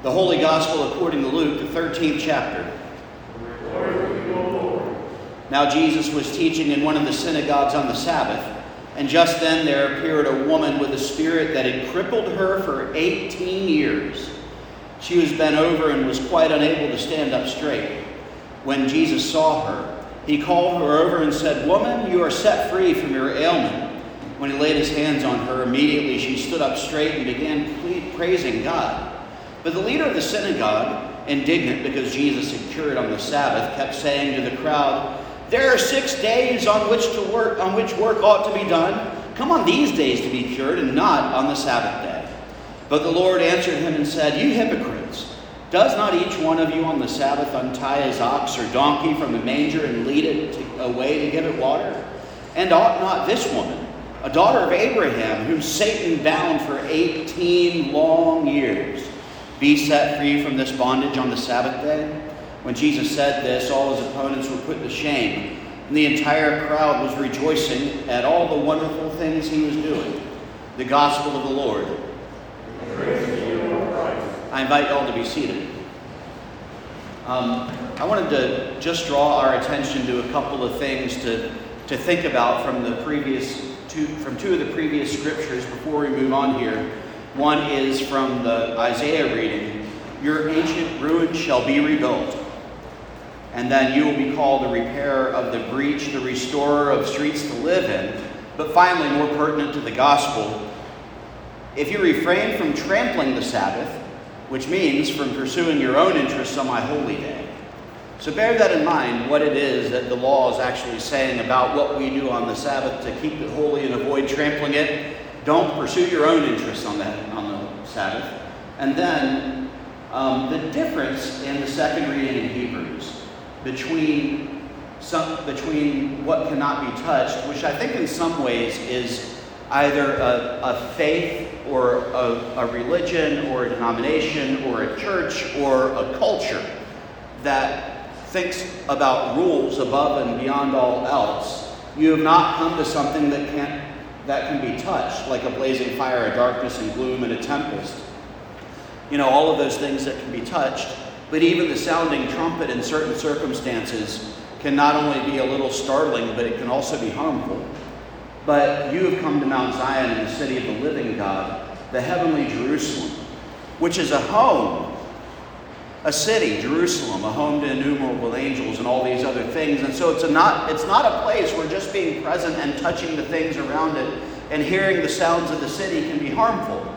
The Holy Gospel according to Luke, the 13th chapter. Now Jesus was teaching in one of the synagogues on the Sabbath, and just then there appeared a woman with a spirit that had crippled her for 18 years. She was bent over and was quite unable to stand up straight. When Jesus saw her, he called her over and said, Woman, you are set free from your ailment. When he laid his hands on her, immediately she stood up straight and began praising God. But the leader of the synagogue, indignant because Jesus had cured on the Sabbath, kept saying to the crowd, There are six days on which to work on which work ought to be done. Come on these days to be cured, and not on the Sabbath day. But the Lord answered him and said, You hypocrites, does not each one of you on the Sabbath untie his ox or donkey from the manger and lead it to, away to give it water? And ought not this woman, a daughter of Abraham, whom Satan bound for 18 long years, be set free from this bondage on the Sabbath day? When Jesus said this, all his opponents were put to shame, and the entire crowd was rejoicing at all the wonderful things he was doing. The gospel of the Lord. I invite y'all to be seated. Um, I wanted to just draw our attention to a couple of things to, to think about from the previous two, from two of the previous scriptures before we move on here. One is from the Isaiah reading Your ancient ruins shall be rebuilt, and then you will be called the repairer of the breach, the restorer of streets to live in. But finally, more pertinent to the gospel, if you refrain from trampling the Sabbath, which means from pursuing your own interests on my holy day. So bear that in mind, what it is that the law is actually saying about what we do on the Sabbath to keep it holy and avoid trampling it. Don't pursue your own interests on that on the Sabbath. And then um, the difference in the second reading in Hebrews between some, between what cannot be touched, which I think in some ways is either a, a faith or a, a religion or a denomination or a church or a culture that thinks about rules above and beyond all else. You have not come to something that can't that can be touched, like a blazing fire, a darkness and gloom, and a tempest. You know, all of those things that can be touched, but even the sounding trumpet in certain circumstances can not only be a little startling, but it can also be harmful. But you have come to Mount Zion in the city of the living God, the heavenly Jerusalem, which is a home, a city, Jerusalem, a home to innumerable angels and all these other things. And so it's not it's not a place where just being present and touching the things around it and hearing the sounds of the city can be harmful.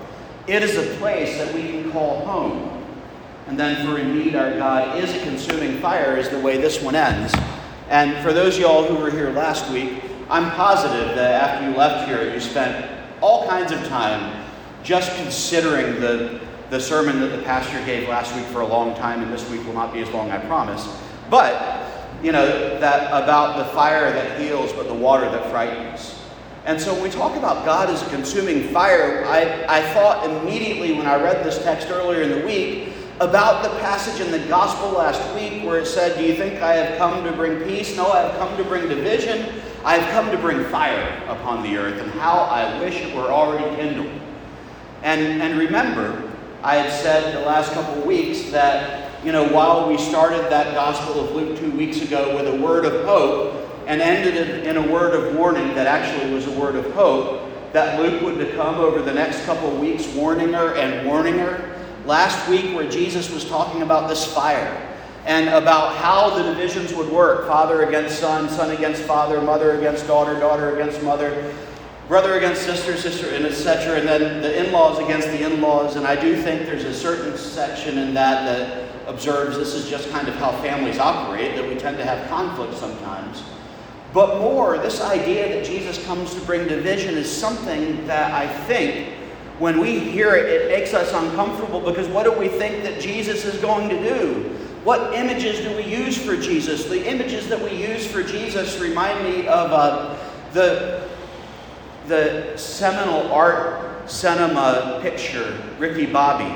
It is a place that we can call home. And then for indeed our God is a consuming fire is the way this one ends. And for those y'all who were here last week, I'm positive that after you left here, you spent all kinds of time just considering the the sermon that the pastor gave last week for a long time, and this week will not be as long, I promise. But, you know, that about the fire that heals, but the water that frightens. And so when we talk about God as a consuming fire, I, I thought immediately when I read this text earlier in the week about the passage in the gospel last week where it said, Do you think I have come to bring peace? No, I have come to bring division. I have come to bring fire upon the earth, and how I wish it were already kindled. And, and remember, I had said the last couple of weeks that, you know, while we started that Gospel of Luke two weeks ago with a word of hope and ended it in a word of warning that actually was a word of hope, that Luke would become over the next couple of weeks warning her and warning her. Last week, where Jesus was talking about this fire and about how the divisions would work father against son, son against father, mother against daughter, daughter against mother brother against sister, sister, and etc. And then the in-laws against the in-laws. And I do think there's a certain section in that that observes this is just kind of how families operate, that we tend to have conflict sometimes. But more, this idea that Jesus comes to bring division is something that I think when we hear it, it makes us uncomfortable because what do we think that Jesus is going to do? What images do we use for Jesus? The images that we use for Jesus remind me of uh, the the seminal art cinema picture, Ricky Bobby,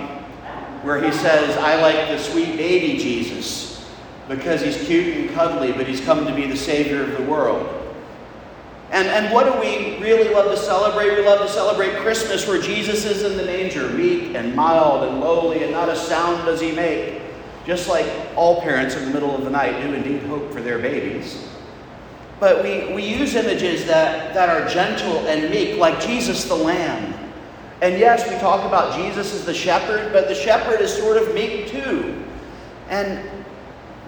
where he says, I like the sweet baby Jesus because he's cute and cuddly, but he's come to be the Savior of the world. And, and what do we really love to celebrate? We love to celebrate Christmas where Jesus is in the manger, meek and mild and lowly, and not a sound does he make. Just like all parents in the middle of the night do indeed hope for their babies. But we, we use images that, that are gentle and meek, like Jesus the Lamb. And yes, we talk about Jesus as the shepherd, but the shepherd is sort of meek too. And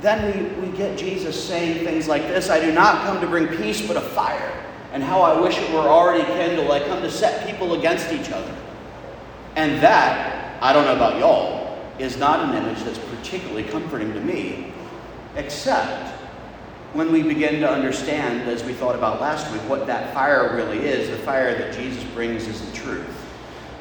then we, we get Jesus saying things like this I do not come to bring peace, but a fire. And how I wish it were already kindled. I come to set people against each other. And that, I don't know about y'all, is not an image that's particularly comforting to me, except when we begin to understand, as we thought about last week, what that fire really is. The fire that Jesus brings is the truth.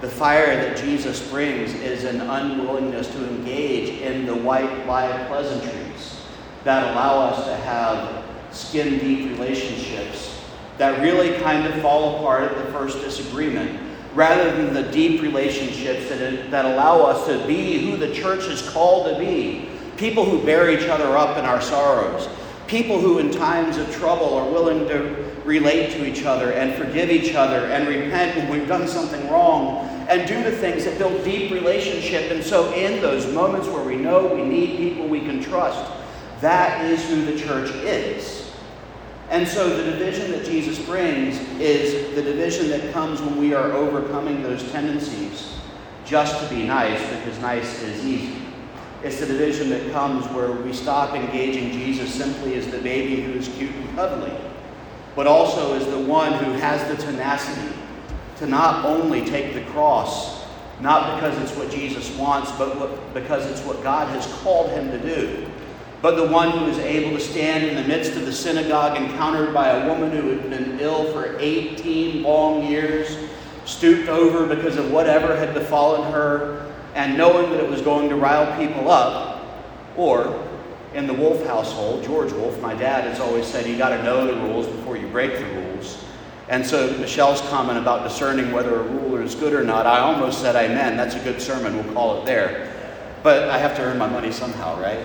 The fire that Jesus brings is an unwillingness to engage in the white lie pleasantries that allow us to have skin deep relationships that really kind of fall apart at the first disagreement, rather than the deep relationships that, that allow us to be who the church is called to be people who bear each other up in our sorrows, people who, in times of trouble, are willing to relate to each other and forgive each other and repent when we've done something wrong and do the things that build deep relationship. And so, in those moments where we know we need people we can trust, that is who the church is. And so, the division that Jesus brings is the division that comes when we are overcoming those tendencies just to be nice because nice is easy. It's the division that comes where we stop engaging Jesus simply as the baby who is cute and cuddly, but also as the one who has the tenacity to not only take the cross, not because it's what Jesus wants, but what, because it's what God has called him to do. But the one who is able to stand in the midst of the synagogue, encountered by a woman who had been ill for 18 long years, stooped over because of whatever had befallen her, and knowing that it was going to rile people up, or in the Wolf household, George Wolf, my dad has always said you got to know the rules before you break the rules. And so Michelle's comment about discerning whether a rule is good or not, I almost said amen. That's a good sermon. We'll call it there. But I have to earn my money somehow, right?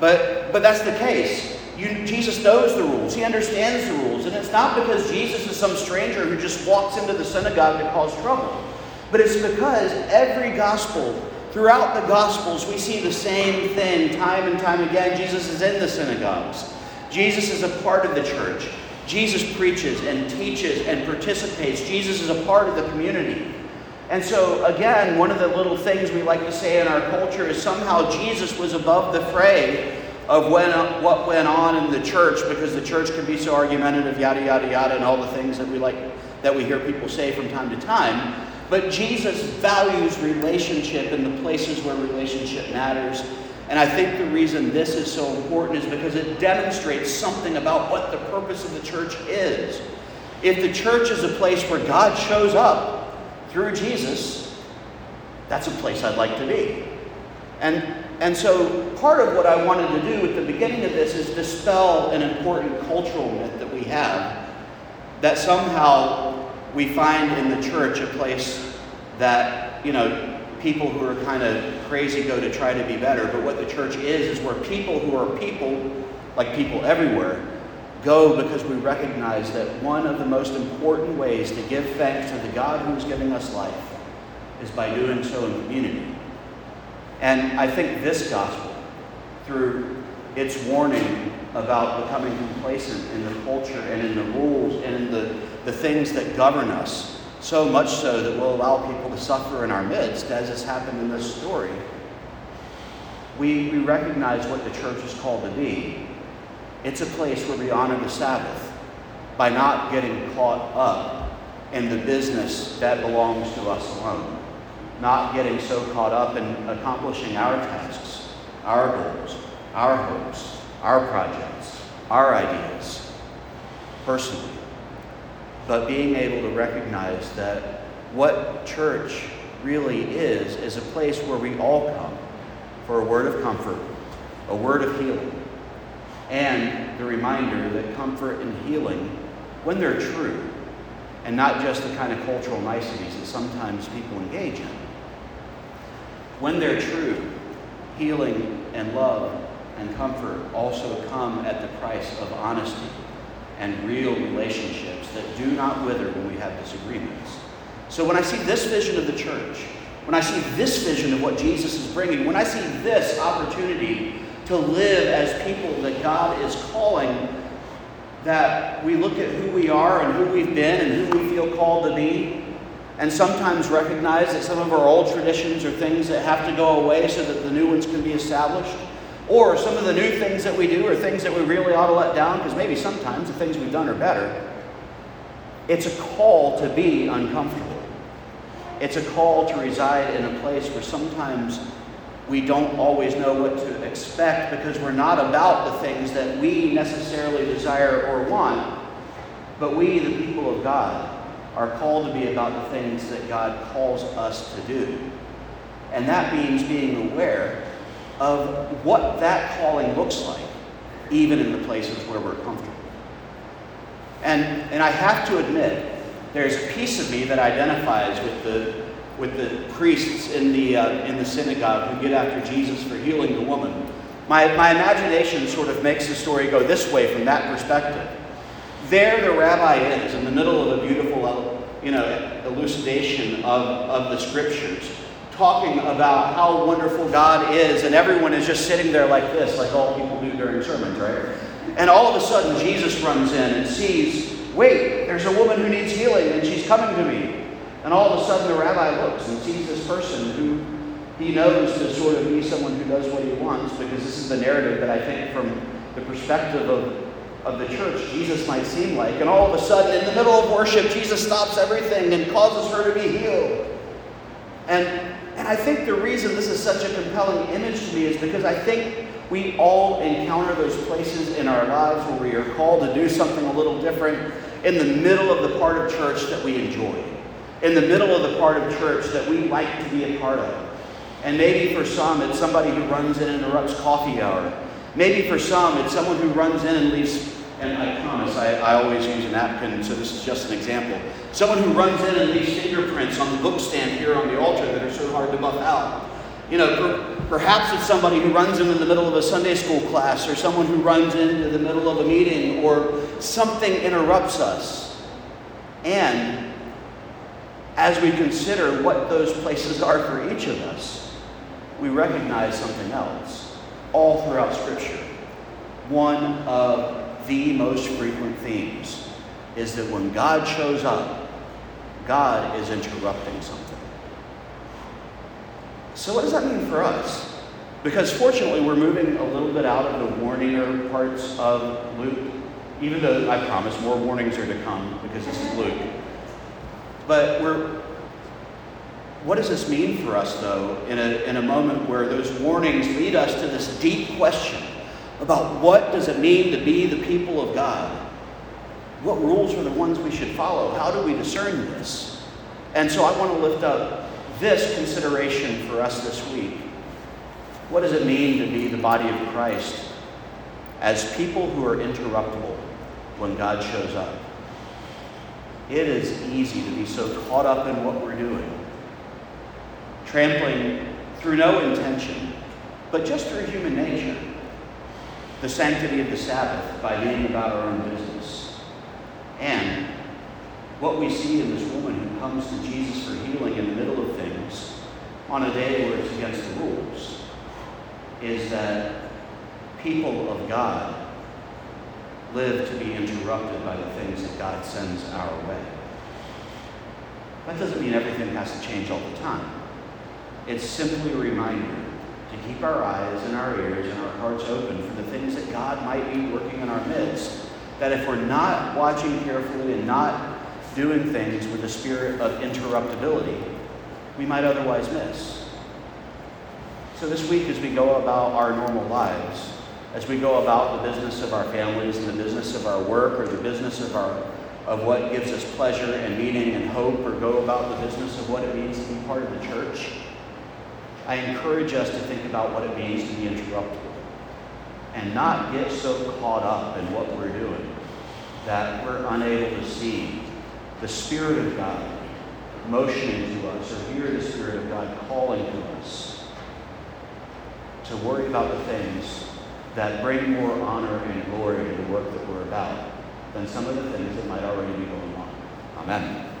But but that's the case. You, Jesus knows the rules. He understands the rules. And it's not because Jesus is some stranger who just walks into the synagogue to cause trouble. But it's because every gospel, throughout the gospels, we see the same thing time and time again. Jesus is in the synagogues. Jesus is a part of the church. Jesus preaches and teaches and participates. Jesus is a part of the community. And so, again, one of the little things we like to say in our culture is somehow Jesus was above the fray of when, uh, what went on in the church because the church can be so argumentative, yada, yada, yada, and all the things that we like that we hear people say from time to time. But Jesus values relationship in the places where relationship matters. And I think the reason this is so important is because it demonstrates something about what the purpose of the church is. If the church is a place where God shows up through Jesus, that's a place I'd like to be. And, and so part of what I wanted to do at the beginning of this is dispel an important cultural myth that we have that somehow we find in the church a place that, you know, people who are kind of crazy go to try to be better. But what the church is, is where people who are people, like people everywhere, go because we recognize that one of the most important ways to give thanks to the God who is giving us life is by doing so in community. And I think this gospel, through its warning about becoming complacent in the culture and in the rules and in the, the things that govern us, so much so that we'll allow people to suffer in our midst, as has happened in this story. We, we recognize what the church is called to be. It's a place where we honor the Sabbath by not getting caught up in the business that belongs to us alone, not getting so caught up in accomplishing our tasks, our goals, our hopes, our projects, our ideas personally, but being able to recognize that what church really is is a place where we all come for a word of comfort, a word of healing, and the reminder that comfort and healing, when they're true, and not just the kind of cultural niceties that sometimes people engage in, when they're true, healing and love and comfort also come at the price of honesty and real relationships that do not wither when we have disagreements. So when I see this vision of the church, when I see this vision of what Jesus is bringing, when I see this opportunity to live as people that God is calling, that we look at who we are and who we've been and who we feel called to be, and sometimes recognize that some of our old traditions are things that have to go away so that the new ones can be established. Or some of the new things that we do are things that we really ought to let down because maybe sometimes the things we've done are better. It's a call to be uncomfortable. It's a call to reside in a place where sometimes we don't always know what to expect because we're not about the things that we necessarily desire or want. But we, the people of God, are called to be about the things that God calls us to do. And that means being aware of what that calling looks like, even in the places where we're comfortable. And, and I have to admit, there's a piece of me that identifies with the, with the priests in the, uh, in the synagogue who get after Jesus for healing the woman. My, my imagination sort of makes the story go this way from that perspective. There, the rabbi is in the middle of a beautiful you know, elucidation of, of the scriptures, talking about how wonderful God is, and everyone is just sitting there like this, like all people do during sermons, right? And all of a sudden, Jesus runs in and sees, wait, there's a woman who needs healing, and she's coming to me. And all of a sudden, the rabbi looks and sees this person who he knows to sort of be someone who does what he wants, because this is the narrative that I think, from the perspective of of the church Jesus might seem like. And all of a sudden, in the middle of worship, Jesus stops everything and causes her to be healed. And, and I think the reason this is such a compelling image to me is because I think we all encounter those places in our lives where we are called to do something a little different in the middle of the part of church that we enjoy, in the middle of the part of church that we like to be a part of. And maybe for some, it's somebody who runs in and interrupts coffee hour. Maybe for some, it's someone who runs in and leaves, and I promise, I, I always use a napkin, so this is just an example. Someone who runs in and leaves fingerprints on the book stand here on the altar that are so hard to buff out. You know, per, perhaps it's somebody who runs in in the middle of a Sunday school class, or someone who runs into the middle of a meeting, or something interrupts us. And as we consider what those places are for each of us, we recognize something else all throughout Scripture. One of the most frequent themes is that when God shows up, God is interrupting something. So, what does that mean for us? Because fortunately, we're moving a little bit out of the warninger parts of Luke, even though I promise more warnings are to come because this is Luke. But we're what does this mean for us, though, in a, in a moment where those warnings lead us to this deep question about what does it mean to be the people of God? What rules are the ones we should follow? How do we discern this? And so I want to lift up this consideration for us this week. What does it mean to be the body of Christ as people who are interruptible when God shows up? It is easy to be so caught up in what we're doing trampling through no intention, but just through human nature, the sanctity of the Sabbath by being about our own business. And what we see in this woman who comes to Jesus for healing in the middle of things on a day where it's against the rules is that people of God live to be interrupted by the things that God sends our way. That doesn't mean everything has to change all the time. It's simply a reminder to keep our eyes and our ears and our hearts open for the things that God might be working in our midst. That if we're not watching carefully and not doing things with a spirit of interruptibility, we might otherwise miss. So, this week, as we go about our normal lives, as we go about the business of our families and the business of our work or the business of our of what gives us pleasure and meaning and hope or go about the business of what it means to be part of the church I encourage us to think about what it means to be interruptible and not get so caught up in what we're doing that we're unable to see the Spirit of God motioning to us or hear the Spirit of God calling to us to worry about the things that bring more honor and glory to the work that we're about than some of the things that might already be going on. Amen.